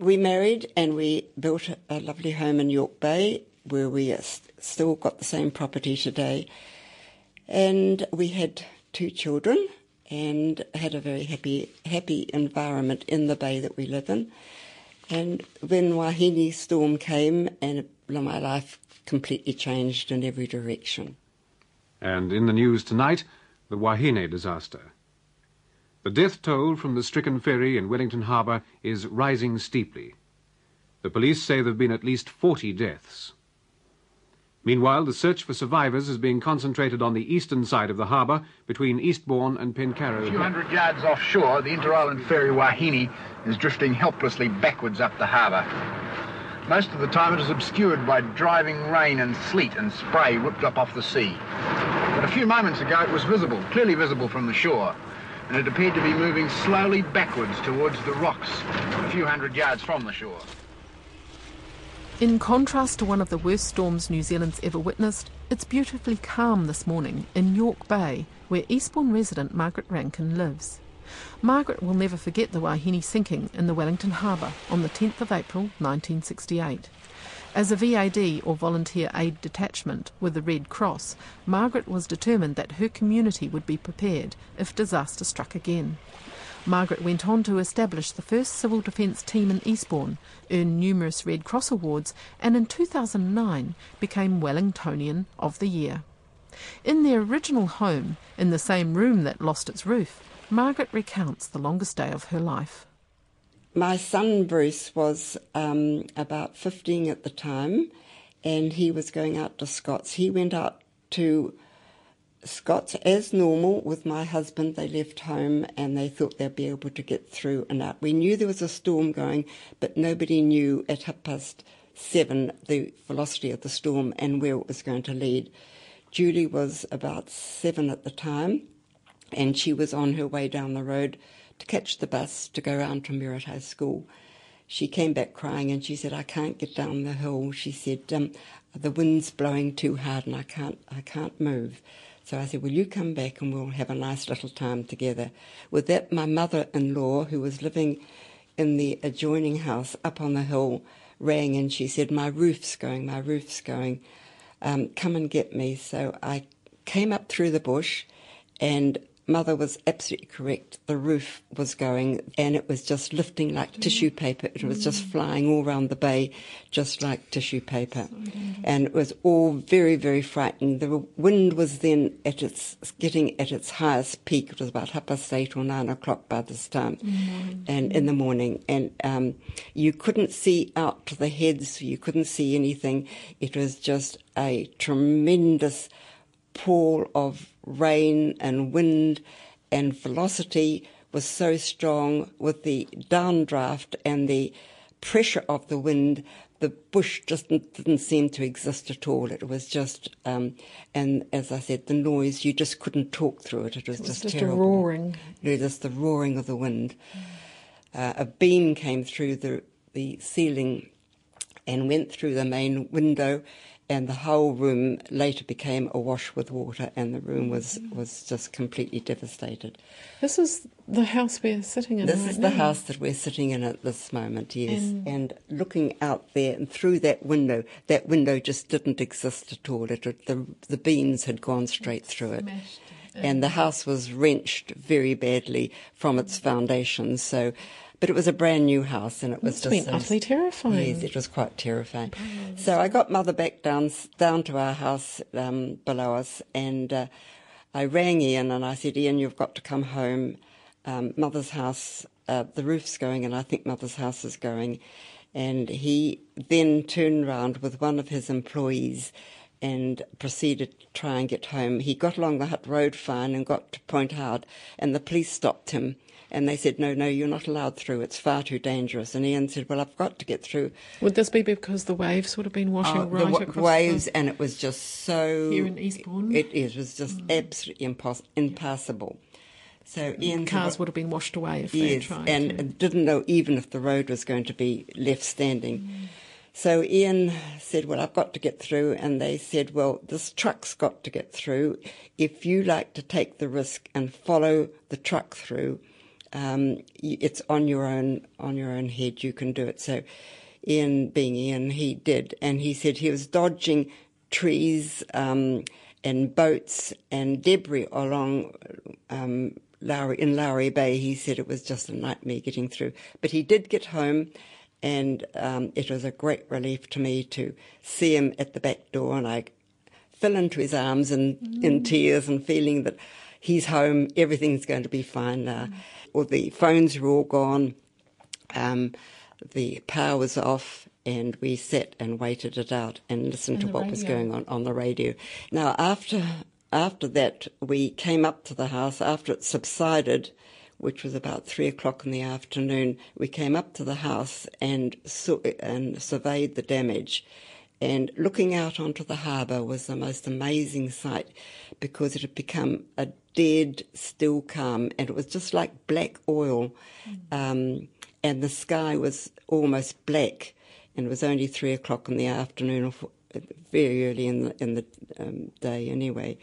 We married and we built a lovely home in York Bay where we still got the same property today. And we had two children and had a very happy, happy environment in the bay that we live in. And when Wahine storm came and my life completely changed in every direction. And in the news tonight, the Wahine disaster. The death toll from the stricken ferry in Wellington Harbour is rising steeply. The police say there have been at least 40 deaths. Meanwhile, the search for survivors is being concentrated on the eastern side of the harbour between Eastbourne and Pencarrow. A few hundred yards offshore, the inter-island ferry Wahine is drifting helplessly backwards up the harbour. Most of the time it is obscured by driving rain and sleet and spray whipped up off the sea. But a few moments ago it was visible, clearly visible from the shore, and it appeared to be moving slowly backwards towards the rocks a few hundred yards from the shore. In contrast to one of the worst storms New Zealand's ever witnessed, it's beautifully calm this morning in York Bay, where Eastbourne resident Margaret Rankin lives. Margaret will never forget the Wahine sinking in the Wellington Harbour on the 10th of April 1968. As a VAD or volunteer aid detachment with the Red Cross, Margaret was determined that her community would be prepared if disaster struck again. Margaret went on to establish the first civil defence team in Eastbourne, earn numerous Red Cross awards, and in 2009 became Wellingtonian of the Year. In their original home, in the same room that lost its roof, Margaret recounts the longest day of her life. My son Bruce was um, about 15 at the time, and he was going out to Scots. He went out to Scots as normal with my husband. They left home and they thought they'd be able to get through and out. We knew there was a storm going, but nobody knew at half past seven the velocity of the storm and where it was going to lead. Julie was about seven at the time, and she was on her way down the road to catch the bus to go round to Muritai School. She came back crying and she said, I can't get down the hill. She said, um, the wind's blowing too hard and I can't, I can't move. So I said, Will you come back and we'll have a nice little time together? With that, my mother in law, who was living in the adjoining house up on the hill, rang and she said, My roof's going, my roof's going. Um, come and get me. So I came up through the bush and mother was absolutely correct. The roof was going and it was just lifting like mm. tissue paper. It was just flying all around the bay, just like tissue paper. And it was all very, very frightening. The wind was then at its, getting at its highest peak. It was about half past eight or nine o'clock by this time. Mm. And in the morning. And, um, you couldn't see out to the heads. You couldn't see anything. It was just a tremendous pour of rain and wind and velocity was so strong with the downdraft and the pressure of the wind, the bush just didn't seem to exist at all. It was just, um, and as I said, the noise, you just couldn't talk through it. It was, it was just, just terrible. a roaring. Yeah, just the roaring of the wind. Mm. Uh, a beam came through the, the ceiling and went through the main window and the whole room later became awash with water, and the room was was just completely devastated. This is the house we're sitting in. This right is now. the house that we're sitting in at this moment. Yes, and, and, looking out there and through that window, that window just didn't exist at all. It the the beams had gone straight through it. And the house was wrenched very badly from its foundations. So but it was a brand new house, and it was just been utterly terrifying. Yes, it was quite terrifying. So I got mother back down down to our house um, below us, and uh, I rang Ian and I said, Ian, you've got to come home. Um, mother's house, uh, the roof's going, and I think mother's house is going. And he then turned round with one of his employees and proceeded to try and get home. He got along the Hutt Road fine and got to Point Howard, and the police stopped him And they said, no, no, you're not allowed through. It's far too dangerous. And Ian said, well, I've got to get through. Would this be because the waves would have been washing Oh, right the across waves, the, and it was just so. here in Eastbourne? It, it was just mm. absolutely impos- impassable. So Ian Cars "Well, would have been washed away if they had tried and didn't know even if the road was going to be left standing. Mm. So Ian said, Well, I've got to get through. And they said, Well, this truck's got to get through. If you like to take the risk and follow the truck through, um, it's on your own on your own head. You can do it. So Ian, being Ian, he did, and he said he was dodging trees um, and boats and debris along um, Lowry in Lowry Bay. He said it was just a nightmare getting through, but he did get home. And um, it was a great relief to me to see him at the back door, and I fell into his arms and in tears and feeling that he's home, everything's going to be fine now. All the phones were all gone, um, the power was off, and we sat and waited it out and listened to what was going on on the radio. Now, after after that, we came up to the house after it subsided. Which was about three o'clock in the afternoon. We came up to the house and saw, and surveyed the damage, and looking out onto the harbour was the most amazing sight because it had become a dead, still calm, and it was just like black oil, um, and the sky was almost black, and it was only three o'clock in the afternoon, or f- very early in the in the um, day anyway,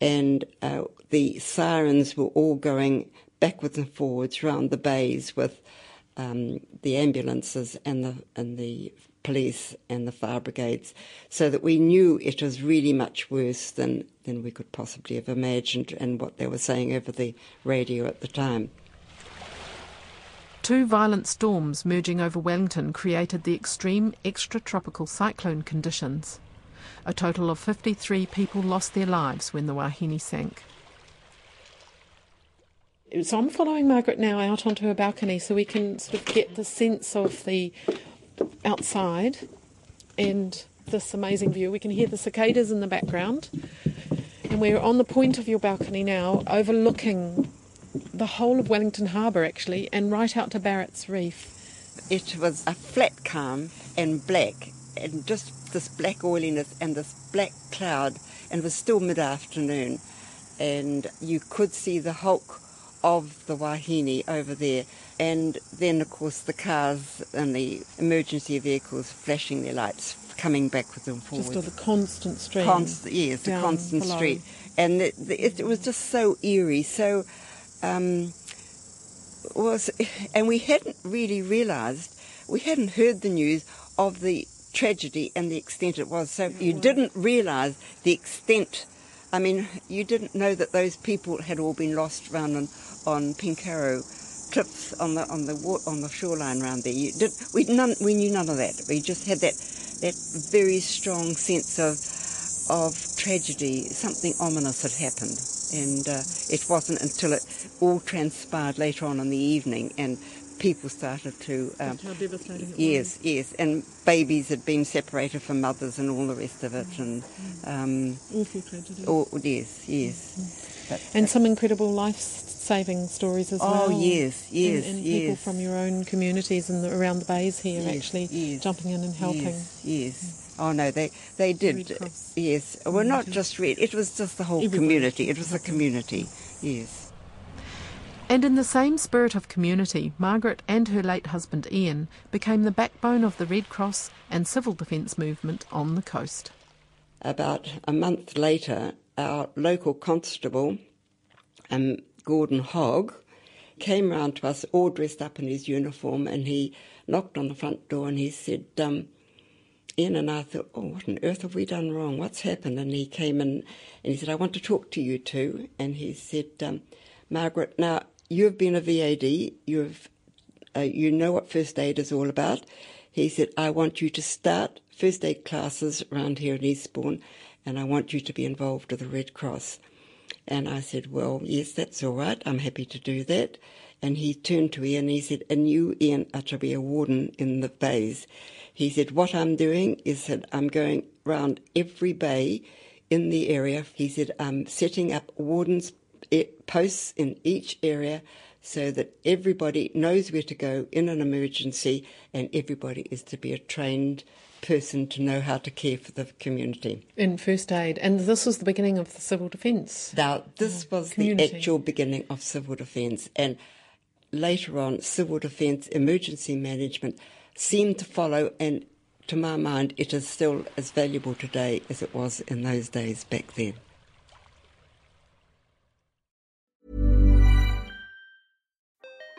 and uh, the sirens were all going backwards and forwards round the bays with um, the ambulances and the and the police and the fire brigades, so that we knew it was really much worse than than we could possibly have imagined, and what they were saying over the radio at the time. Two violent storms merging over Wellington created the extreme extratropical cyclone conditions. A total of 53 people lost their lives when the Wahine sank. So I'm following Margaret now out onto her balcony so we can sort of get the sense of the outside and this amazing view. We can hear the cicadas in the background. And we're on the point of your balcony now, overlooking the whole of Wellington Harbour actually, and right out to Barrett's Reef. It was a flat calm and black, and just this black oiliness and this black cloud, and it was still mid afternoon, and you could see the hulk of the Wahine over there, and then of course the cars and the emergency vehicles flashing their lights, coming backwards and forwards. Just the constant stream. Constant, yes, the constant below. street, and the, the, it, it was just so eerie, so. Um, was, and we hadn't really realised, we hadn't heard the news of the tragedy and the extent it was. So you didn't realise the extent. I mean, you didn't know that those people had all been lost round on, on Pencarrow cliffs on the on the on the shoreline round there. You did we none we knew none of that. We just had that that very strong sense of of tragedy. Something ominous had happened, and uh, it wasn't until it all transpired later on in the evening and people started to. Um, How devastating it was. Yes, yes, and babies had been separated from mothers and all the rest of it, and um, Awful tragedy. oh, yes, yes. But, And some incredible life-saving stories as Oh, well. Oh, yes, yes, and, and people from your own communities and the, around the bays here Yes, actually yes, jumping in and helping. Yes, yes. Oh no, they they did. Yes, well, not just red. It was just the whole Everybody community. It was was a community. Yes. And in the same spirit of community, Margaret and her late husband Ian became the backbone of the Red Cross and civil defence movement on the coast. About a month later, our local constable, um, Gordon Hogg, came round to us all dressed up in his uniform and he knocked on the front door and he said, um, Ian and I thought, oh, what on earth have we done wrong? What's happened? And he came in and he said, I want to talk to you two. And he said, um, Margaret, now you've been a VAD, you've, uh, you know what first aid is all about. He said, I want you to start first aid classes around here in Eastbourne and I want you to be involved with the Red Cross. And I said, Well, yes, that's all right. I'm happy to do that. And he turned to Ian and he said, And you, Ian, are to be a warden in the bays. He said, What I'm doing is that I'm going round every bay in the area. He said, I'm setting up wardens posts in each area so that everybody knows where to go in an emergency and everybody is to be a trained person to know how to care for the community. In first aid, and this was the beginning of the civil defence. Now, this mm, was community. the actual beginning of civil defence, and later on, civil defence emergency management seemed to follow, and to my mind, it is still as valuable today as it was in those days back then.